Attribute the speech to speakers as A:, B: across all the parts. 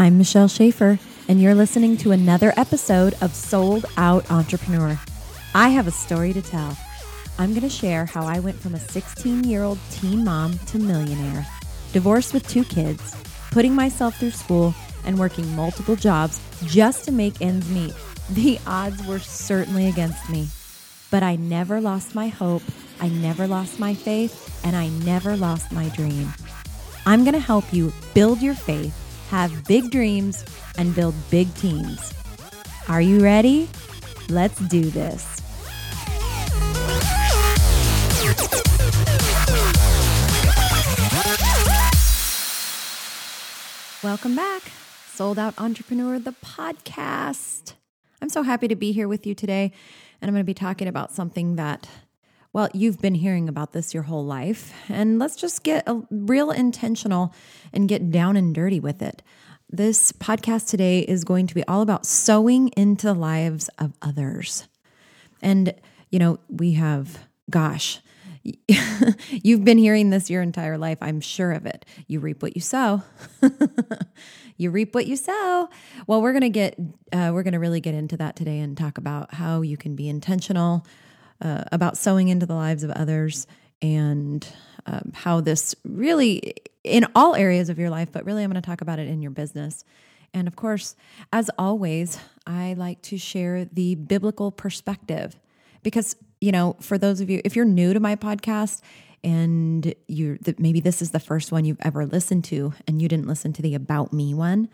A: I'm Michelle Schaefer, and you're listening to another episode of Sold Out Entrepreneur. I have a story to tell. I'm going to share how I went from a 16 year old teen mom to millionaire, divorced with two kids, putting myself through school, and working multiple jobs just to make ends meet. The odds were certainly against me, but I never lost my hope, I never lost my faith, and I never lost my dream. I'm going to help you build your faith, have big dreams, and build big teams. Are you ready? Let's do this. Welcome back, Sold Out Entrepreneur, the podcast. I'm so happy to be here with you today, and I'm going to be talking about something that well, you've been hearing about this your whole life, and let's just get a real intentional and get down and dirty with it. This podcast today is going to be all about sowing into the lives of others. And, you know, we have, gosh, you've been hearing this your entire life. I'm sure of it. You reap what you sow. you reap what you sow. Well, we're going to get, uh, we're going to really get into that today and talk about how you can be intentional uh, about sowing into the lives of others and um, how this really, in all areas of your life, but really, I'm going to talk about it in your business. And of course, as always, I like to share the biblical perspective because, you know, for those of you, if you're new to my podcast, and you maybe this is the first one you've ever listened to and you didn't listen to the about me one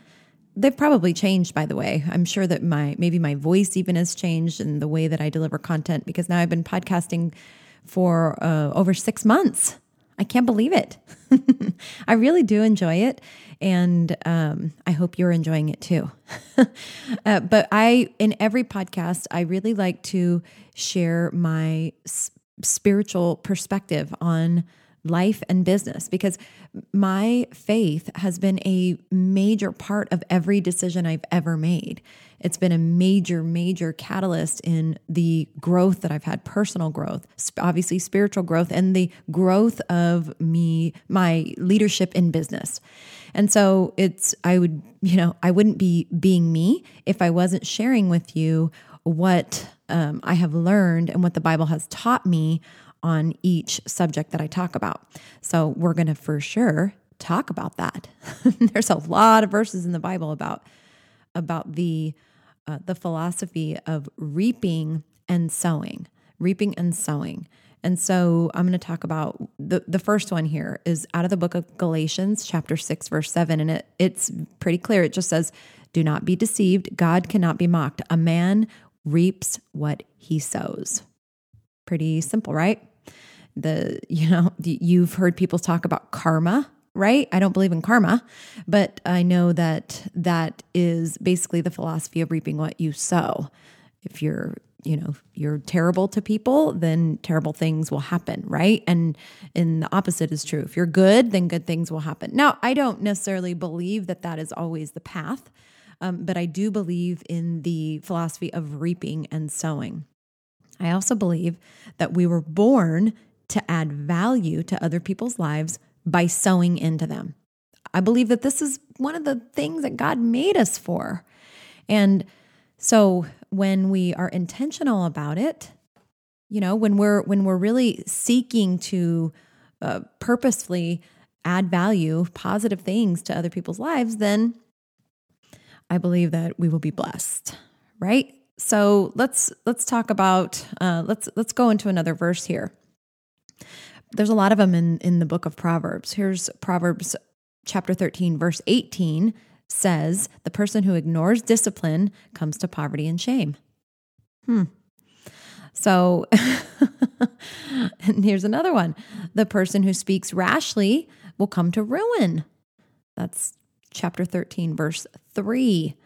A: they've probably changed by the way. I'm sure that my maybe my voice even has changed and the way that i deliver content because now i've been podcasting for uh, over six months. I can't believe it. I really do enjoy it and um, i hope you're enjoying it too. Uh, but i in every podcast i really like to share my s- spiritual perspective on life and business because my faith has been a major part of every decision I've ever made. It's been a major, major catalyst in the growth that I've had, personal growth, obviously spiritual growth, and the growth of me, my leadership in business. And so it's, I would, you know, I wouldn't be being me if I wasn't sharing with you what um, I have learned and what the Bible has taught me on each subject that I talk about. So we're going to for sure talk about that. There's a lot of verses in the Bible about about the uh, the philosophy of reaping and sowing, reaping and sowing. And so I'm going to talk about the, the first one here is out of the book of Galatians, chapter 6, verse 7. And it, it's pretty clear. It just says, Do not be deceived. God cannot be mocked. A man reaps what he sows. Pretty simple, right? The, you know, you've heard people talk about karma, right? I don't believe in karma, but I know that that is basically the philosophy of reaping what you sow. If you're, you know, you're terrible to people, then terrible things will happen, right? And and the opposite is true. If you're good, then good things will happen. Now, I don't necessarily believe that that is always the path, um, but I do believe in the philosophy of reaping and sowing. I also believe that we were born to add value to other people's lives by sowing into them. I believe that this is one of the things that God made us for. And so when we are intentional about it, you know, when we're when we're really seeking to uh, purposefully add value, positive things to other people's lives, then I believe that we will be blessed, right? So let's let's talk about uh, let's let's go into another verse here. There's a lot of them in in the book of Proverbs. Here's Proverbs chapter 13 verse 18 says, "The person who ignores discipline comes to poverty and shame." Hmm. So, and here's another one. The person who speaks rashly will come to ruin. That's chapter 13 verse 3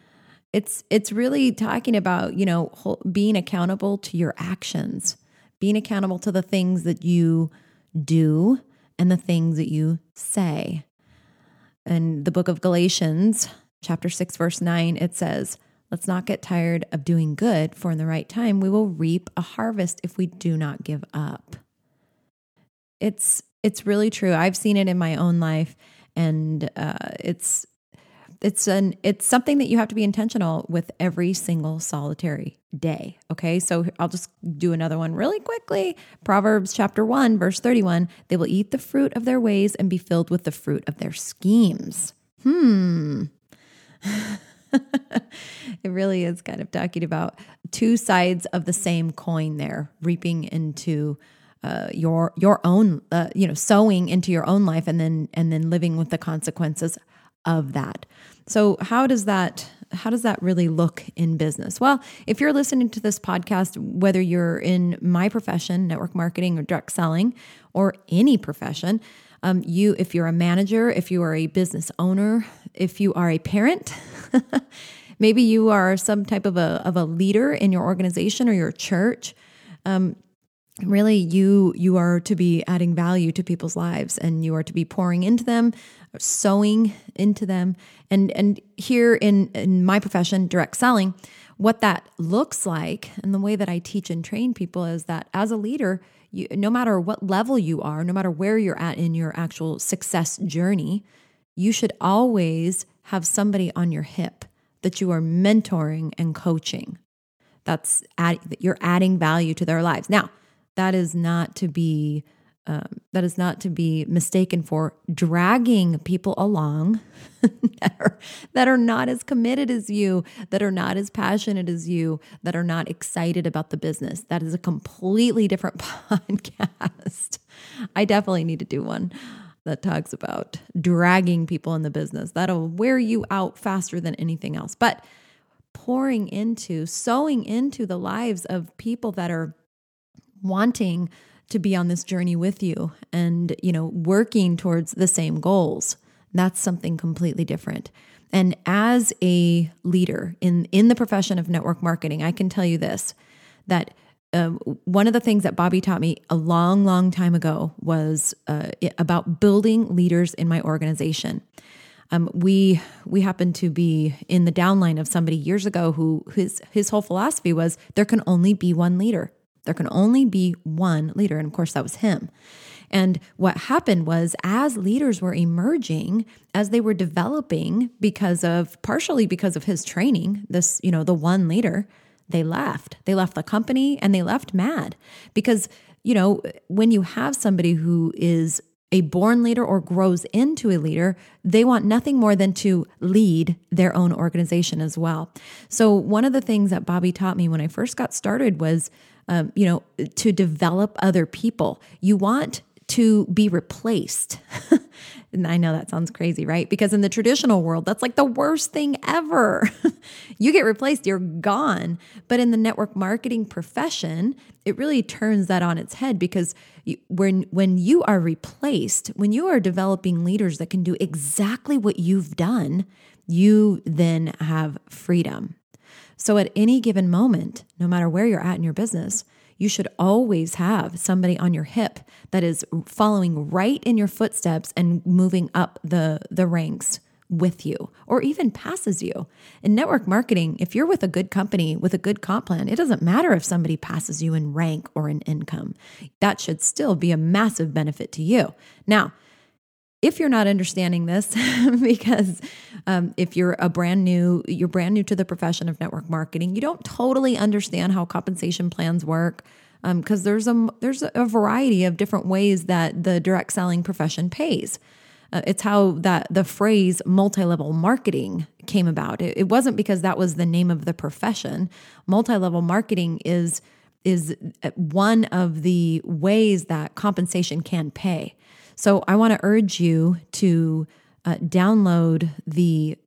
A: it's it's really talking about you know being accountable to your actions being accountable to the things that you do and the things that you say. In the book of galatians chapter 6 verse 9 it says let's not get tired of doing good for in the right time we will reap a harvest if we do not give up. It's it's really true. I've seen it in my own life and uh, it's it's an it's something that you have to be intentional with every single solitary day okay? So i'll just do another one really quickly. Proverbs chapter 1 verse 31 they will eat the fruit of their ways and be filled with the fruit of their schemes. Hmm. It really is kind of talking about two sides of the same coin there reaping into uh, your your own uh, you know sowing into your own life and then and then living with the consequences of that. So how does that how does that really look in business? Well if you're listening to this podcast whether you're in my profession network marketing or direct selling or any profession um, you if you're a manager if you are a business owner if you are a parent maybe you are some type of a, of a leader in your organization or your church um, really you you are to be adding value to people's lives and you are to be pouring into them sowing into them. And and here in in my profession direct selling what that looks like and the way that I teach and train people is that as a leader you, no matter what level you are no matter where you're at in your actual success journey you should always have somebody on your hip that you are mentoring and coaching. That's add, you're adding value to their lives. Now that is not to be um, that is not to be mistaken for dragging people along that, are, that are not as committed as you, that are not as passionate as you, that are not excited about the business. That is a completely different podcast. I definitely need to do one that talks about dragging people in the business. That'll wear you out faster than anything else. But pouring into, sowing into the lives of people that are wanting to be on this journey with you and, you know, working towards the same goals. That's something completely different. And as a leader in in the profession of network marketing, I can tell you this that um, one of the things that Bobby taught me a long, long time ago was uh, about building leaders in my organization. Um, we we happened to be in the downline of somebody years ago who his his whole philosophy was there can only be one leader. There can only be one leader. And of course, that was him. And what happened was, as leaders were emerging, as they were developing, because of partially because of his training, this, you know, the one leader, they left. They left the company and they left mad because, you know, when you have somebody who is a born leader or grows into a leader, they want nothing more than to lead their own organization as well. So, one of the things that Bobby taught me when I first got started was um, you know, to develop other people. You want to be replaced. and I know that sounds crazy, right? Because in the traditional world, that's like the worst thing ever. you get replaced, you're gone. But in the network marketing profession, it really turns that on its head because you, when when you are replaced, when you are developing leaders that can do exactly what you've done, you then have freedom. So at any given moment, no matter where you're at in your business, you should always have somebody on your hip that is following right in your footsteps and moving up the, the ranks with you or even passes you. In network marketing, if you're with a good company with a good comp plan, it doesn't matter if somebody passes you in rank or in income. That should still be a massive benefit to you. Now, if you're not understanding this, because um, if you're a brand new, you're brand new to the profession of network marketing, you don't totally understand how compensation plans work. Because um, there's a there's a variety of different ways that the direct selling profession pays. Uh, it's how that the phrase multi-level marketing came about. It, it wasn't because that was the name of the profession. Multi-level marketing is is uh, one of the ways that compensation can pay. So I want to urge you to uh, download the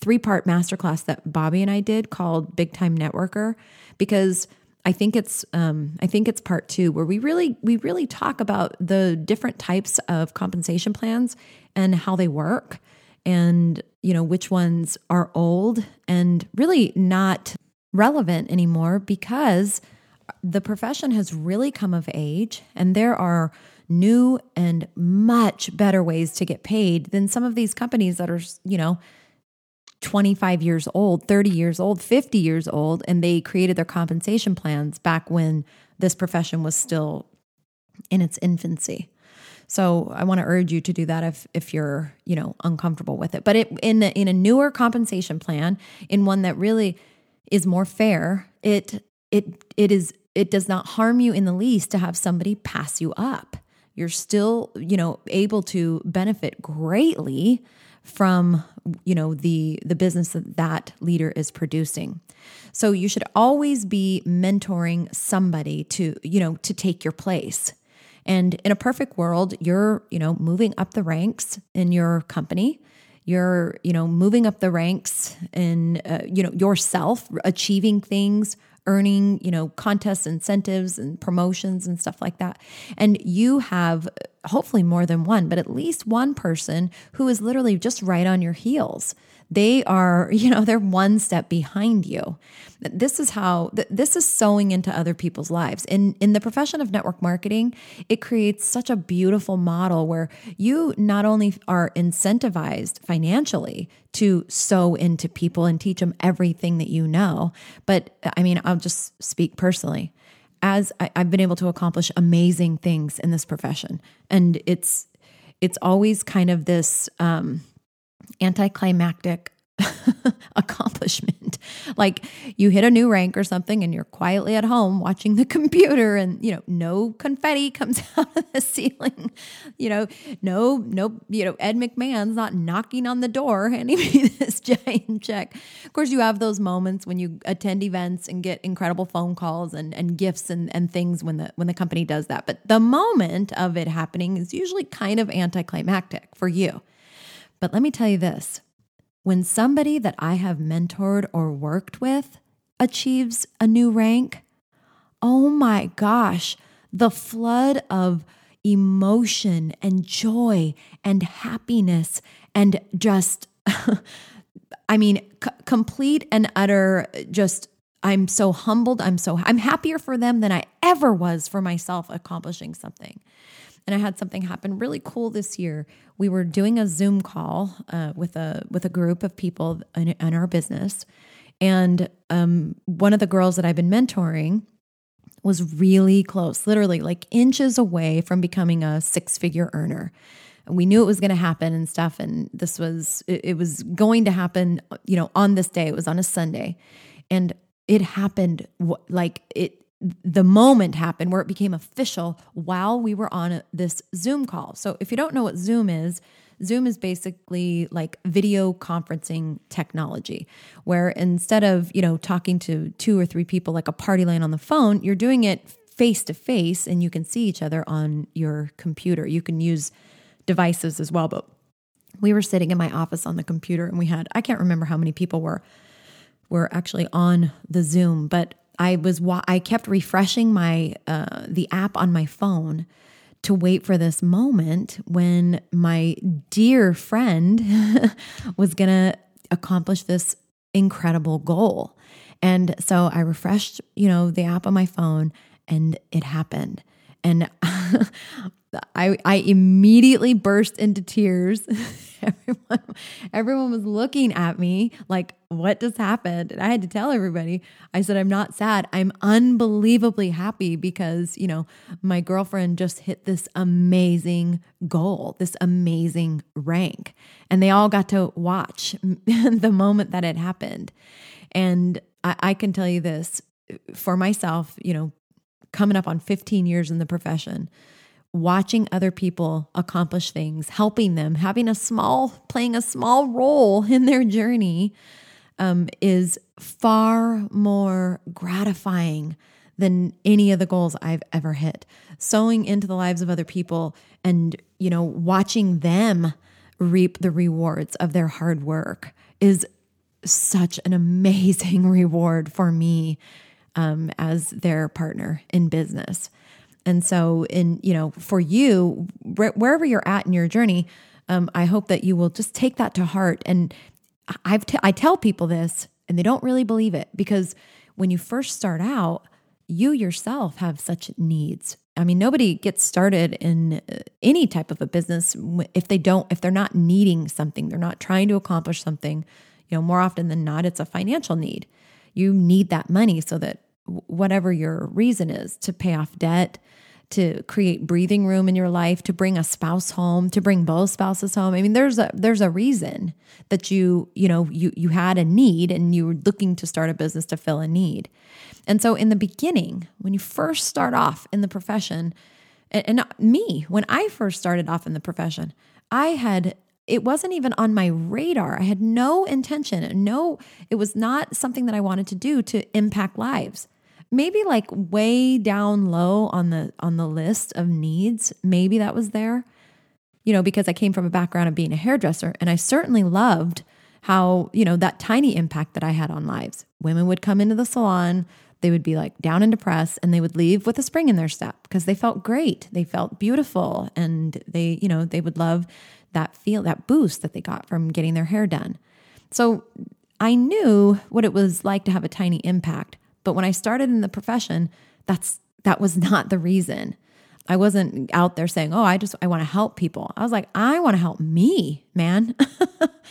A: three part masterclass that Bobby and I did called Big Time Networker because I think it's um, I think it's part two where we really we really talk about the different types of compensation plans and how they work and you know which ones are old and really not relevant anymore because the profession has really come of age and there are new and much better ways to get paid than some of these companies that are, you know, 25 years old, 30 years old, 50 years old, and they created their compensation plans back when this profession was still in its infancy. So I want to urge you to do that if if you're, you know, uncomfortable with it. But it, in in a newer compensation plan, in one that really is more fair, it it it is it does not harm you in the least to have somebody pass you up. You're still, you know, able to benefit greatly from you know the the business that that leader is producing. So you should always be mentoring somebody to you know to take your place. And in a perfect world you're you know moving up the ranks in your company. You're you know moving up the ranks in uh, you know yourself achieving things earning, you know, contests, incentives, and promotions and stuff like that. And you have hopefully more than one, but at least one person who is literally just right on your heels they are, you know, they're one step behind you. This is how this is sowing into other people's lives. In in the profession of network marketing, it creates such a beautiful model where you not only are incentivized financially to sow into people and teach them everything that you know, but I mean, I'll just speak personally as I, have been able to accomplish amazing things in this profession, and it's it's always kind of this um, anticlimactic accomplishment. Like you hit a new rank or something and you're quietly at home watching the computer and you know no confetti comes out of the ceiling. You know, no no you know Ed McMahon's not knocking on the door handing me this giant check. Of course you have those moments when you attend events and get incredible phone calls and and gifts and and things when the when the company does that. But the moment of it happening is usually kind of anticlimactic for you. But let me tell you this when somebody that I have mentored or worked with achieves a new rank, oh my gosh, the flood of emotion and joy and happiness and just, I mean, c- complete and utter just. I'm so humbled. I'm so I'm happier for them than I ever was for myself accomplishing something. And I had something happen really cool this year. We were doing a Zoom call uh, with a with a group of people in, in our business, and um, one of the girls that I've been mentoring was really close, literally like inches away from becoming a six figure earner. And we knew it was going to happen and stuff, and this was it, it was going to happen. You know, on this day, it was on a Sunday, and it happened like it the moment happened where it became official while we were on this Zoom call. So, if you don't know what Zoom is, Zoom is basically like video conferencing technology where instead of, you know, talking to two or three people like a party line on the phone, you're doing it face to face and you can see each other on your computer. You can use devices as well, but we were sitting in my office on the computer and we had I can't remember how many people were were actually on the Zoom, but I was I kept refreshing my uh, the app on my phone to wait for this moment when my dear friend was going to accomplish this incredible goal. And so I refreshed, you know, the app on my phone and it happened. And I I immediately burst into tears. everyone everyone was looking at me like what just happened? And I had to tell everybody. I said I'm not sad. I'm unbelievably happy because, you know, my girlfriend just hit this amazing goal, this amazing rank. And they all got to watch the moment that it happened. And I, I can tell you this for myself, you know, coming up on 15 years in the profession watching other people accomplish things, helping them, having a small, playing a small role in their journey um, is far more gratifying than any of the goals I've ever hit. Sowing into the lives of other people and, you know, watching them reap the rewards of their hard work is such an amazing reward for me um, as their partner in business. And so, in you know, for you, wherever you're at in your journey, um, I hope that you will just take that to heart. And I've t- I tell people this, and they don't really believe it because when you first start out, you yourself have such needs. I mean, nobody gets started in uh, any type of a business if they don't, if they're not needing something, they're not trying to accomplish something. You know, more often than not, it's a financial need. You need that money so that whatever your reason is to pay off debt, to create breathing room in your life, to bring a spouse home, to bring both spouses home. I mean, there's a there's a reason that you, you know, you you had a need and you were looking to start a business to fill a need. And so in the beginning, when you first start off in the profession, and, and me, when I first started off in the profession, I had it wasn't even on my radar. I had no intention, no, it was not something that I wanted to do to impact lives maybe like way down low on the on the list of needs maybe that was there you know because i came from a background of being a hairdresser and i certainly loved how you know that tiny impact that i had on lives women would come into the salon they would be like down and depressed and they would leave with a spring in their step because they felt great they felt beautiful and they you know they would love that feel that boost that they got from getting their hair done so i knew what it was like to have a tiny impact but when I started in the profession, that's that was not the reason. I wasn't out there saying, "Oh, I just I want to help people." I was like, "I want to help me, man.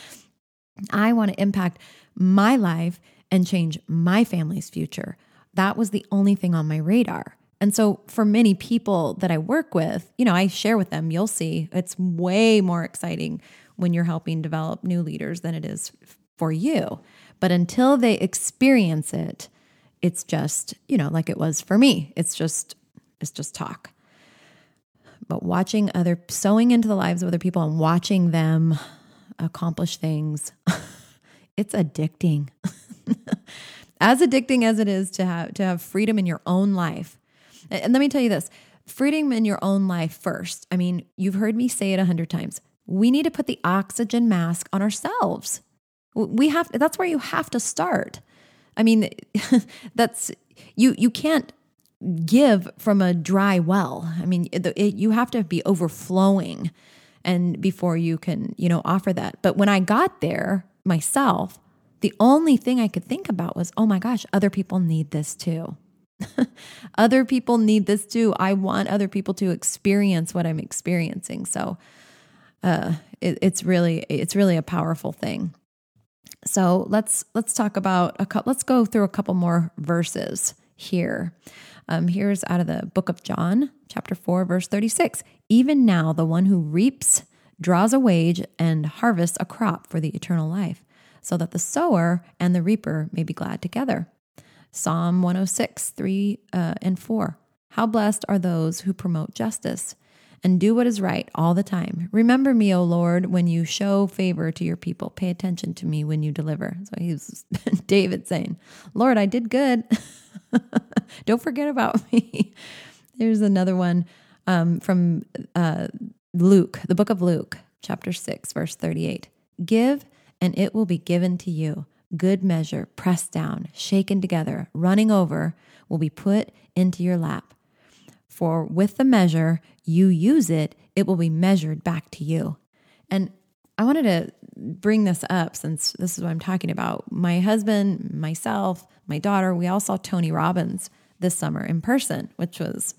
A: I want to impact my life and change my family's future." That was the only thing on my radar. And so for many people that I work with, you know, I share with them, you'll see it's way more exciting when you're helping develop new leaders than it is for you. But until they experience it, it's just, you know, like it was for me. It's just it's just talk. But watching other sowing into the lives of other people and watching them accomplish things, it's addicting. as addicting as it is to have to have freedom in your own life. And let me tell you this, freedom in your own life first. I mean, you've heard me say it a hundred times. We need to put the oxygen mask on ourselves. We have that's where you have to start. I mean, that's you you can't give from a dry well. I mean, it, it, you have to be overflowing and before you can, you know, offer that. But when I got there myself, the only thing I could think about was, "Oh my gosh, other people need this too." other people need this too. I want other people to experience what I'm experiencing. So, uh, it, it's really it's really a powerful thing. So let's let's talk about a couple. Let's go through a couple more verses here. Um, here's out of the book of John, chapter four, verse thirty-six. Even now, the one who reaps draws a wage and harvests a crop for the eternal life, so that the sower and the reaper may be glad together. Psalm 106, 3 uh, and 4. How blessed are those who promote justice, and do what is right all the time. Remember me, O Lord, when you show favor to your people. Pay attention to me when you deliver. So he's David saying, Lord, I did good. Don't forget about me. There's another one um, from uh, Luke, the book of Luke, chapter 6, verse 38. Give, and it will be given to you. Good measure, pressed down, shaken together, running over, will be put into your lap. For with the measure you use it, it will be measured back to you. And I wanted to bring this up since this is what I'm talking about. My husband, myself, my daughter, we all saw Tony Robbins this summer in person, which was,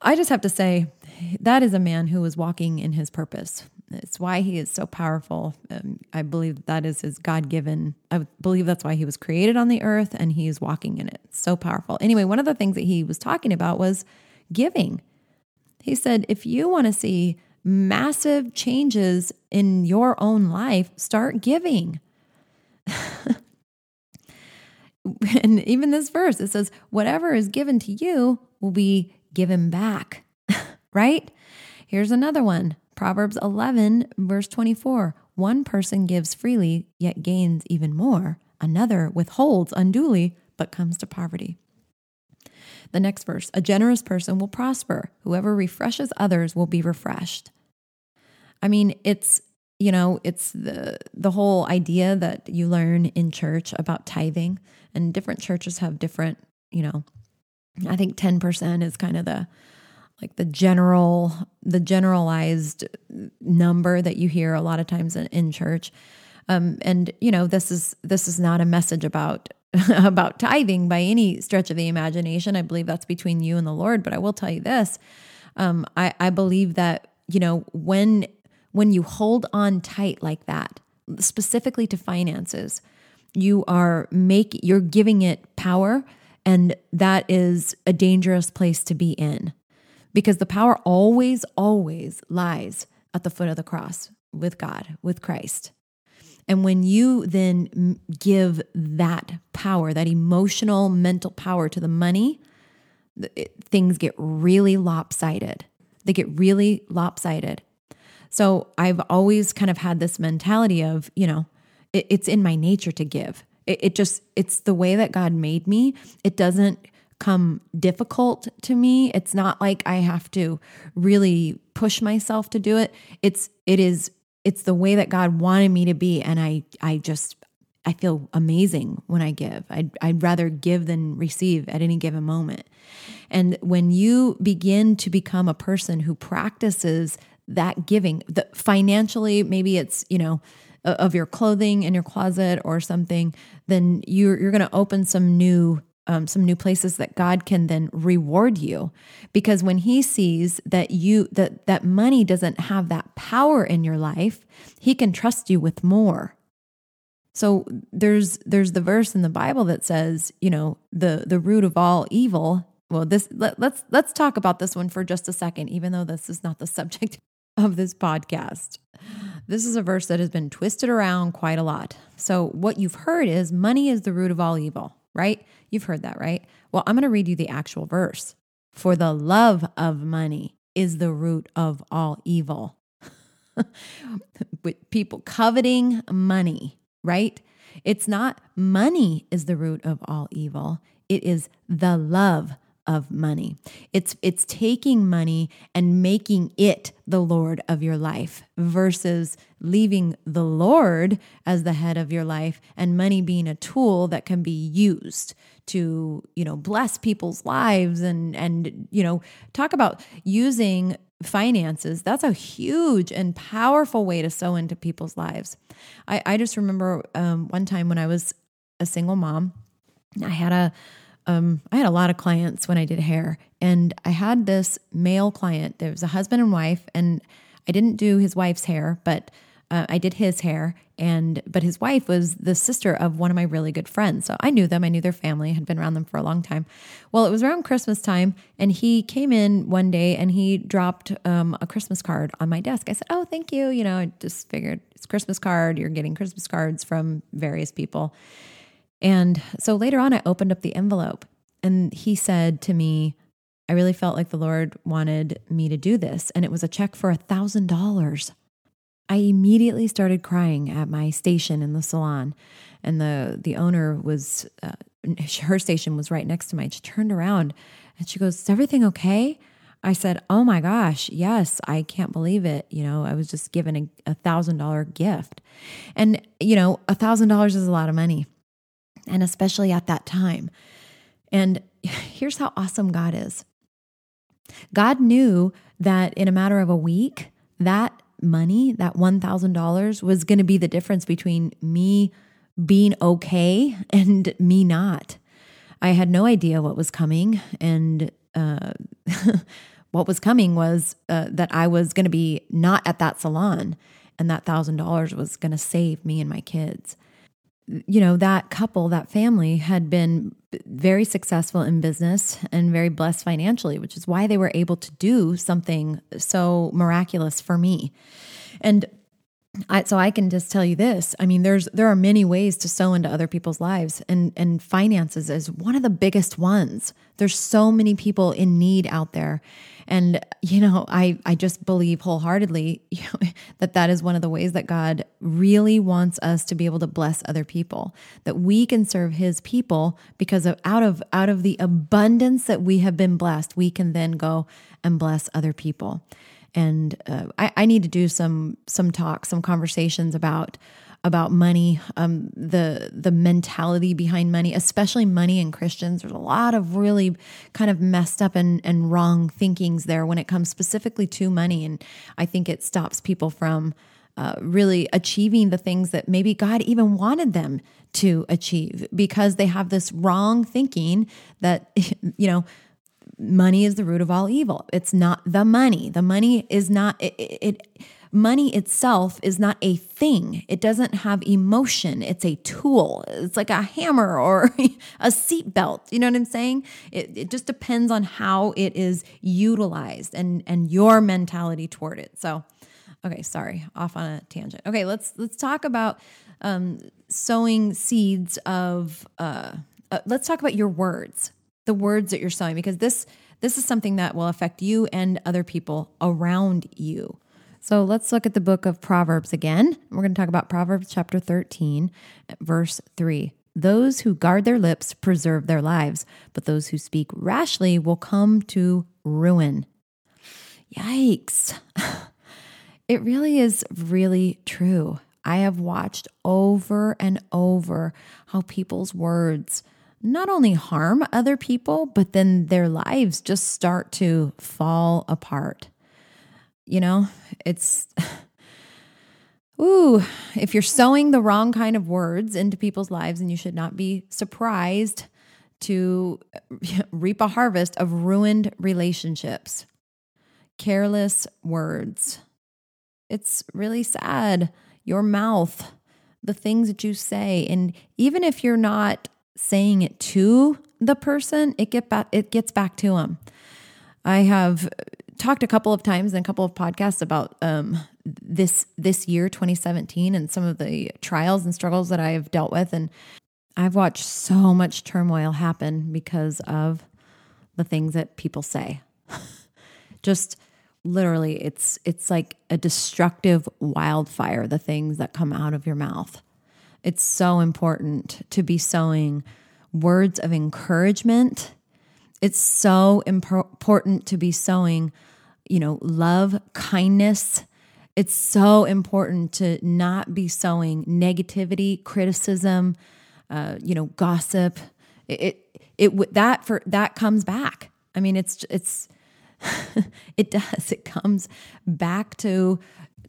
A: I just have to say, that is a man who was walking in his purpose. It's why he is so powerful. Um, I believe that is his God given. I believe that's why he was created on the earth and he is walking in it. so powerful. Anyway, one of the things that he was talking about was giving. He said, if you want to see massive changes in your own life, start giving. and even this verse, it says, whatever is given to you will be given back, right? Here's another one Proverbs 11, verse 24. One person gives freely, yet gains even more. Another withholds unduly, but comes to poverty. The next verse A generous person will prosper. Whoever refreshes others will be refreshed. I mean, it's you know it's the the whole idea that you learn in church about tithing and different churches have different you know i think 10% is kind of the like the general the generalized number that you hear a lot of times in, in church. Um, and you know this is this is not a message about about tithing by any stretch of the imagination. I believe that's between you and the lord. But i will tell you this um, I, I believe that you know when when you hold on tight like that specifically to finances you are make you're giving it power and that is a dangerous place to be in because the power always, always lies at the foot of the cross with God, with Christ. And when you then give that power, that emotional, mental power to the money, it, things get really lopsided. They get really lopsided. So I've always kind of had this mentality of, you know, it, it's in my nature to give. It, it just, it's the way that God made me. It doesn't come difficult to me. It's not like I have to really push myself to do it. It's, it is, it's the way that God wanted me to be. And I, I just, I feel amazing when I give. I'd, I'd rather give than receive at any given moment. And when you begin to become a person who practices that giving, the financially, maybe it's, you know, of your clothing in your closet or something, then you're you're going to open some new um, some new places that God can then reward you, because when He sees that you that that money doesn't have that power in your life, He can trust you with more. So there's there's the verse in the Bible that says, you know, the the root of all evil. Well, this let, let's let's talk about this one for just a second, even though this is not the subject of this podcast. This is a verse that has been twisted around quite a lot. So, what you've heard is money is the root of all evil, right? You've heard that, right? Well, I'm going to read you the actual verse. For the love of money is the root of all evil. With people coveting money, right? It's not money is the root of all evil. It is the love of money. It's it's taking money and making it the lord of your life versus leaving the lord as the head of your life and money being a tool that can be used to, you know, bless people's lives and and you know, talk about using finances. That's a huge and powerful way to sow into people's lives. I, I just remember um, one time when I was a single mom, I had a um, I had a lot of clients when I did hair, and I had this male client. There was a husband and wife, and I didn't do his wife's hair, but uh, I did his hair. And but his wife was the sister of one of my really good friends, so I knew them. I knew their family. had been around them for a long time. Well, it was around Christmas time, and he came in one day and he dropped um, a Christmas card on my desk. I said, "Oh, thank you." You know, I just figured it's Christmas card. You're getting Christmas cards from various people. And so later on, I opened up the envelope and he said to me, I really felt like the Lord wanted me to do this. And it was a check for a thousand dollars. I immediately started crying at my station in the salon. And the, the owner was, uh, her station was right next to mine. She turned around and she goes, Is everything okay? I said, Oh my gosh, yes, I can't believe it. You know, I was just given a thousand dollar gift. And, you know, a thousand dollars is a lot of money and especially at that time. And here's how awesome God is God knew that in a matter of a week, that money, that $1,000, was going to be the difference between me being okay and me not. I had no idea what was coming. And uh, what was coming was uh, that I was going to be not at that salon, and that $1,000 was going to save me and my kids you know, that couple, that family had been very successful in business and very blessed financially, which is why they were able to do something so miraculous for me. And I, so I can just tell you this. I mean, there's there are many ways to sow into other people's lives, and and finances is one of the biggest ones. There's so many people in need out there, and you know, I I just believe wholeheartedly you know, that that is one of the ways that God really wants us to be able to bless other people. That we can serve His people because of out of out of the abundance that we have been blessed, we can then go and bless other people. And uh, I, I need to do some some talks, some conversations about about money, um, the the mentality behind money, especially money in Christians. There's a lot of really kind of messed up and, and wrong thinkings there when it comes specifically to money, and I think it stops people from uh, really achieving the things that maybe God even wanted them to achieve because they have this wrong thinking that you know money is the root of all evil. It's not the money. The money is not it, it money itself is not a thing. It doesn't have emotion. It's a tool. It's like a hammer or a seatbelt. You know what I'm saying? It, it just depends on how it is utilized and and your mentality toward it. So, okay, sorry, off on a tangent. Okay, let's let's talk about um, sowing seeds of. Uh, uh, let's talk about your words, the words that you're sowing, because this this is something that will affect you and other people around you. So let's look at the book of Proverbs again. We're going to talk about Proverbs chapter 13, verse 3. Those who guard their lips preserve their lives, but those who speak rashly will come to ruin. Yikes. It really is really true. I have watched over and over how people's words not only harm other people, but then their lives just start to fall apart. You know, it's, ooh, if you're sowing the wrong kind of words into people's lives, and you should not be surprised to reap a harvest of ruined relationships, careless words. It's really sad. Your mouth, the things that you say, and even if you're not saying it to the person, it get back it gets back to them. I have talked a couple of times in a couple of podcasts about um, this this year 2017 and some of the trials and struggles that I have dealt with and I've watched so much turmoil happen because of the things that people say. Just literally it's it's like a destructive wildfire the things that come out of your mouth. It's so important to be sowing words of encouragement. It's so important to be sowing, you know, love, kindness. It's so important to not be sowing negativity, criticism, uh, you know, gossip. It, it, it that for that comes back. I mean, it's it's it does. It comes back to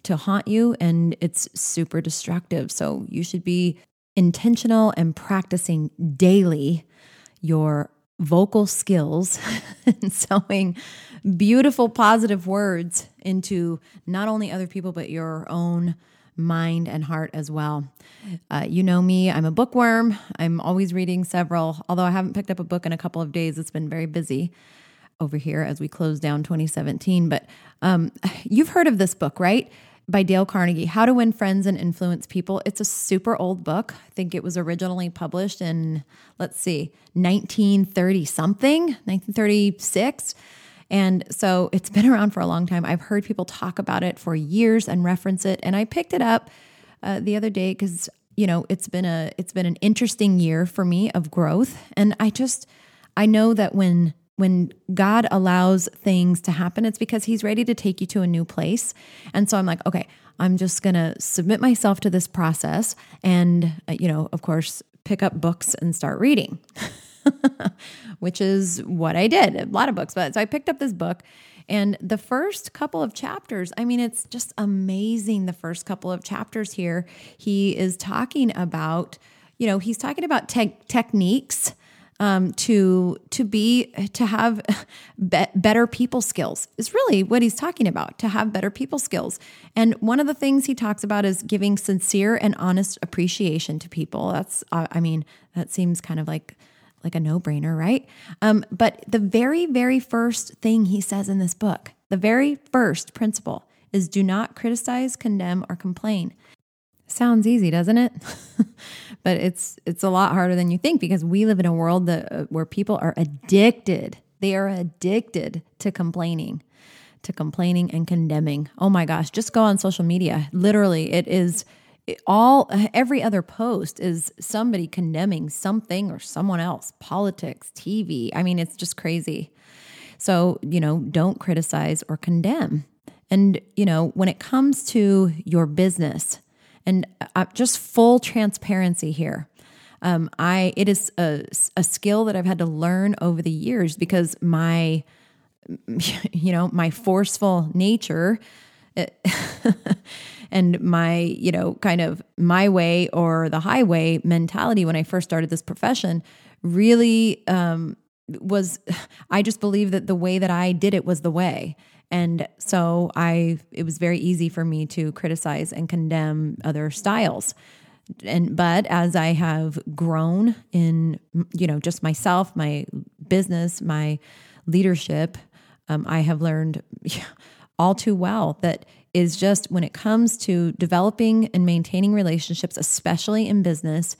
A: to haunt you and it's super destructive. So you should be intentional and practicing daily your vocal skills and sowing beautiful positive words into not only other people but your own mind and heart as well. Uh, you know me, I'm a bookworm. I'm always reading several, although I haven't picked up a book in a couple of days. It's been very busy over here as we close down 2017. But um, you've heard of this book, right? By Dale Carnegie, How to Win Friends and Influence People. It's a super old book. I think it was originally published in, let's see, 1930 something, 1936. And so it's been around for a long time. I've heard people talk about it for years and reference it. And I picked it up uh, the other day because you know it's been a it's been an interesting year for me of growth. And I just I know that when when God allows things to happen, it's because He's ready to take you to a new place. And so I'm like, okay, I'm just going to submit myself to this process and, uh, you know, of course, pick up books and start reading, which is what I did. A lot of books. But so I picked up this book. And the first couple of chapters, I mean, it's just amazing. The first couple of chapters here, he is talking about, you know, he's talking about te- techniques um, to to be to have be- better people skills is really what he's talking about to have better people skills. And one of the things he talks about is giving sincere and honest appreciation to people. That's uh, i mean that seems kind of like like a no-brainer right? Um, but the very very first thing he says in this book the very first principle is do not criticize condemn or complain Sounds easy, doesn't it? but it's it's a lot harder than you think because we live in a world that uh, where people are addicted. They are addicted to complaining, to complaining and condemning. Oh my gosh, just go on social media. Literally, it is all every other post is somebody condemning something or someone else, politics, TV. I mean, it's just crazy. So, you know, don't criticize or condemn. And, you know, when it comes to your business, and uh, just full transparency here. Um, I it is a, a skill that I've had to learn over the years because my you know my forceful nature and my you know kind of my way or the highway mentality when I first started this profession really um, was I just believe that the way that I did it was the way And so I it was very easy for me to criticize and condemn other styles. And but as I have grown in you know just myself, my business, my leadership, um, I have learned all too well that is just when it comes to developing and maintaining relationships, especially in business,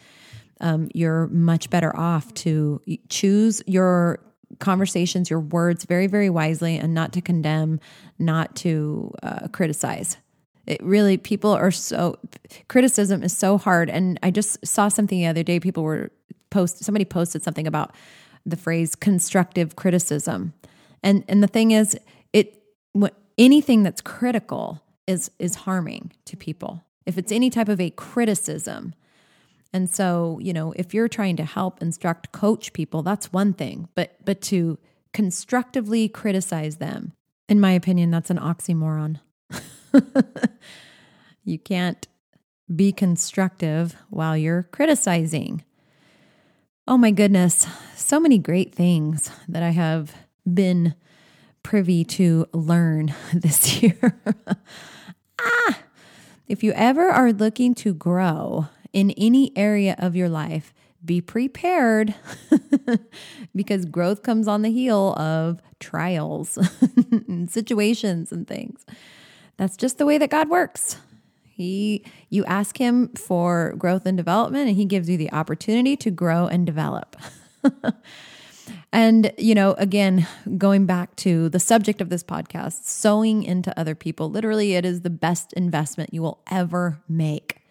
A: um, you're much better off to choose your conversations, your words very, very wisely and not to condemn, not to uh, criticize. It really, people are so, criticism is so hard. And I just saw something the other day, people were post, somebody posted something about the phrase constructive criticism. And, and the thing is, it, what, anything that's critical is, is harming to people. If it's any type of a criticism, and so, you know, if you're trying to help, instruct, coach people, that's one thing. But but to constructively criticize them, in my opinion, that's an oxymoron. you can't be constructive while you're criticizing. Oh my goodness, so many great things that I have been privy to learn this year. ah, if you ever are looking to grow in any area of your life, be prepared because growth comes on the heel of trials and situations and things. That's just the way that God works. He you ask him for growth and development and he gives you the opportunity to grow and develop. and you know, again, going back to the subject of this podcast, sowing into other people. Literally it is the best investment you will ever make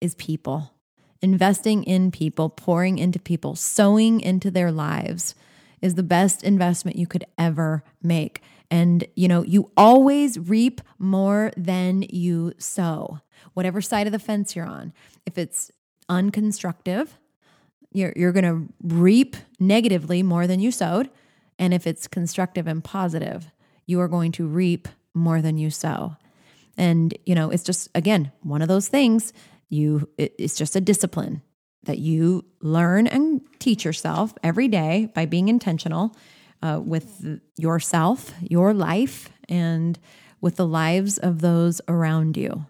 A: is people. Investing in people, pouring into people, sowing into their lives is the best investment you could ever make. And, you know, you always reap more than you sow, whatever side of the fence you're on. If it's unconstructive, you're, you're going to reap negatively more than you sowed. And if it's constructive and positive, you are going to reap more than you sow. And, you know, it's just, again, one of those things you it, it's just a discipline that you learn and teach yourself every day by being intentional uh, with yourself, your life, and with the lives of those around you.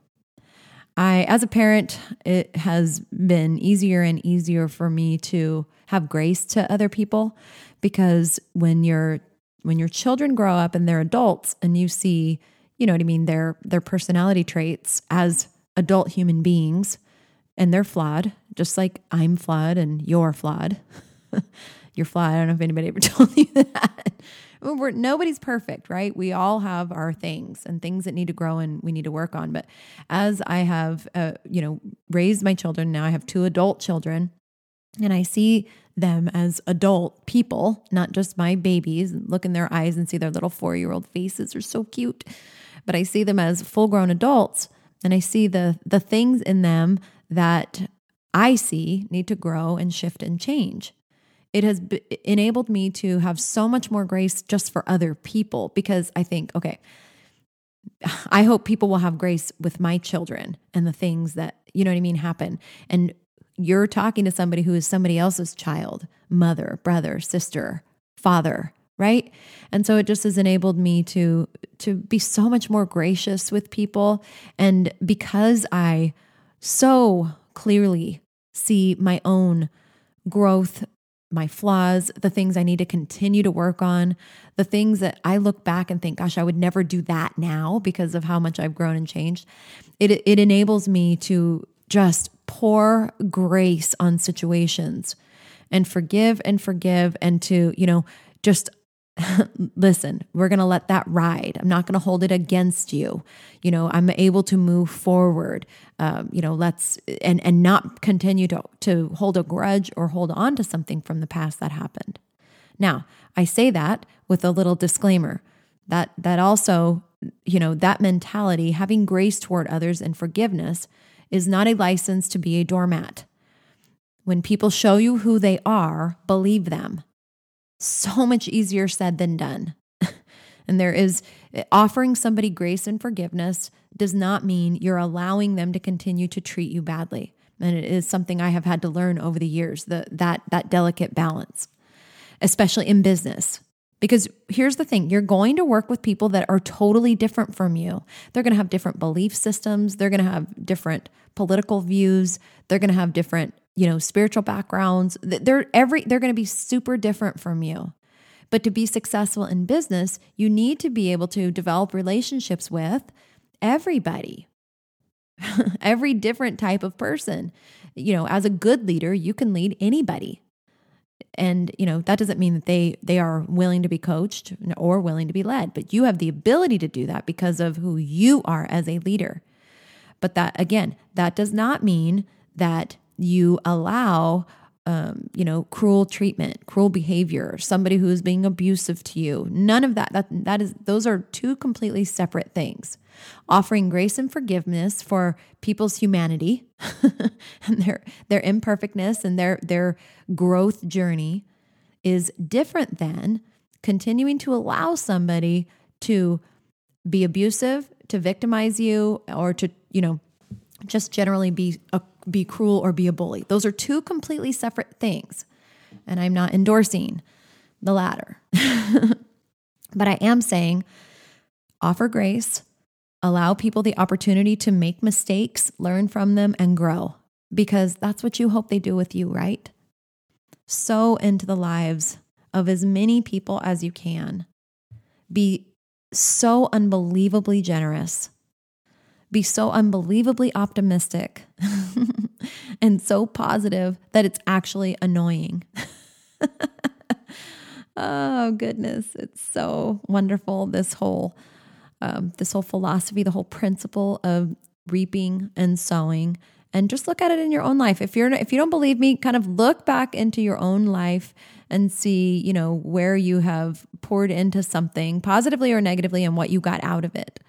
A: I, as a parent, it has been easier and easier for me to have grace to other people because when your when your children grow up and they're adults and you see, you know what I mean, their their personality traits as adult human beings and they're flawed, just like I'm flawed and you're flawed. you're flawed. I don't know if anybody ever told you that. We're, nobody's perfect, right? We all have our things and things that need to grow and we need to work on. But as I have, uh, you know, raised my children, now I have two adult children, and I see them as adult people, not just my babies. Look in their eyes and see their little four year old faces are so cute. But I see them as full grown adults and I see the the things in them that I see need to grow and shift and change. It has b- enabled me to have so much more grace just for other people because I think, okay, I hope people will have grace with my children and the things that, you know what I mean, happen. And you're talking to somebody who is somebody else's child, mother, brother, sister, father, right? And so it just has enabled me to to be so much more gracious with people. And because i so clearly see my own growth my flaws the things i need to continue to work on the things that i look back and think gosh i would never do that now because of how much i've grown and changed it it enables me to just pour grace on situations and forgive and forgive and to you know just listen, we're going to let that ride. I'm not going to hold it against you. You know, I'm able to move forward. Um, you know, let's and and not continue to to hold a grudge or hold on to something from the past that happened. Now, I say that with a little disclaimer that that also, you know, that mentality, having grace toward others and forgiveness is not a license to be a doormat. When people show you who they are, believe them so much easier said than done. and there is offering somebody grace and forgiveness does not mean you're allowing them to continue to treat you badly. And it is something I have had to learn over the years, the, that, that delicate balance, especially in business. Because here's the thing you're going to work with people that are totally different from you. They're going to have different belief systems, they're going to have different political views, they're going to have different, you know, spiritual backgrounds. They're every they're going to be super different from you. But to be successful in business, you need to be able to develop relationships with everybody. Every different type of person. You know, as a good leader, you can lead anybody and you know that doesn't mean that they they are willing to be coached or willing to be led but you have the ability to do that because of who you are as a leader but that again that does not mean that you allow um, you know cruel treatment cruel behavior somebody who is being abusive to you. None of that that that is those are two completely separate things. Offering grace and forgiveness for people's humanity and their their imperfectness and their their growth journey is different than continuing to allow somebody to be abusive, to victimize you or to, you know, just generally be a, be cruel or be a bully. Those are two completely separate things. And I'm not endorsing the latter. but I am saying offer grace, Allow people the opportunity to make mistakes, learn from them, and grow because that's what you hope they do with you, right? Sow into the lives of as many people as you can. Be so unbelievably generous. Be so unbelievably optimistic and so positive that it's actually annoying. oh, goodness. It's so wonderful, this whole um, this whole philosophy, the whole principle of reaping and sowing and just look at it in your own life. If you're if you don't believe me, kind of look back into your own life and see, you know, where you have poured into something positively or negatively and what you got out of it.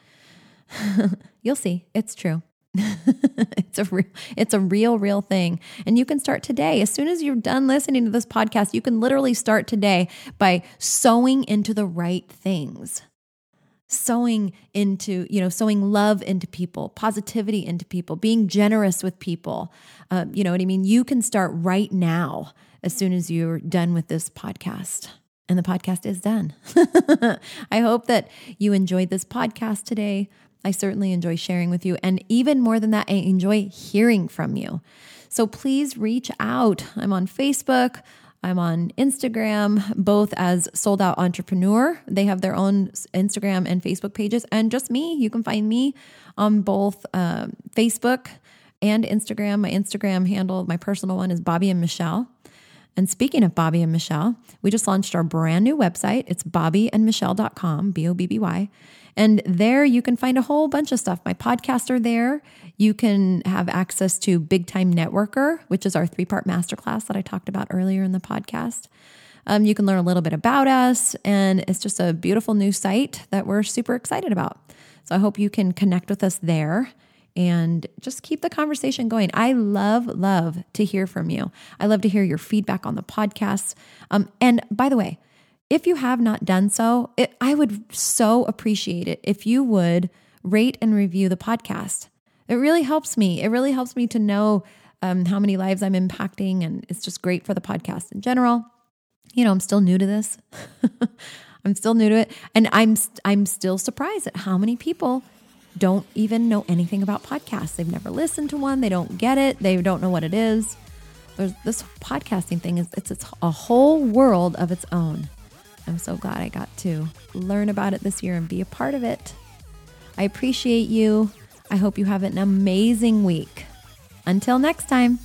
A: You'll see. It's true. it's a real it's a real real thing and you can start today as soon as you're done listening to this podcast you can literally start today by sowing into the right things sowing into, you know, sowing love into people, positivity into people, being generous with people. Uh, you know what I mean? You can start right now as soon as you're done with this podcast. And the podcast is done. I hope that you enjoyed this podcast today. I certainly enjoy sharing with you. And even more than that, I enjoy hearing from you. So please reach out. I'm on Facebook. I'm on Instagram, both as Sold Out Entrepreneur. They have their own Instagram and Facebook pages, and just me. You can find me on both uh, Facebook and Instagram. My Instagram handle, my personal one, is Bobby and Michelle. And speaking of Bobby and Michelle, we just launched our brand new website. It's bobbyandmichelle.com, B O B B Y. And there you can find a whole bunch of stuff. My podcasts are there. You can have access to Big Time Networker, which is our three part masterclass that I talked about earlier in the podcast. Um, you can learn a little bit about us, and it's just a beautiful new site that we're super excited about. So I hope you can connect with us there and just keep the conversation going. I love, love to hear from you. I love to hear your feedback on the podcasts. Um, and by the way, if you have not done so, it, I would so appreciate it if you would rate and review the podcast. It really helps me. It really helps me to know um, how many lives I'm impacting, and it's just great for the podcast in general. You know, I'm still new to this. I'm still new to it, and I'm I'm still surprised at how many people don't even know anything about podcasts. They've never listened to one. They don't get it. They don't know what it is. There's this podcasting thing is it's, it's a whole world of its own. I'm so glad I got to learn about it this year and be a part of it. I appreciate you. I hope you have an amazing week. Until next time.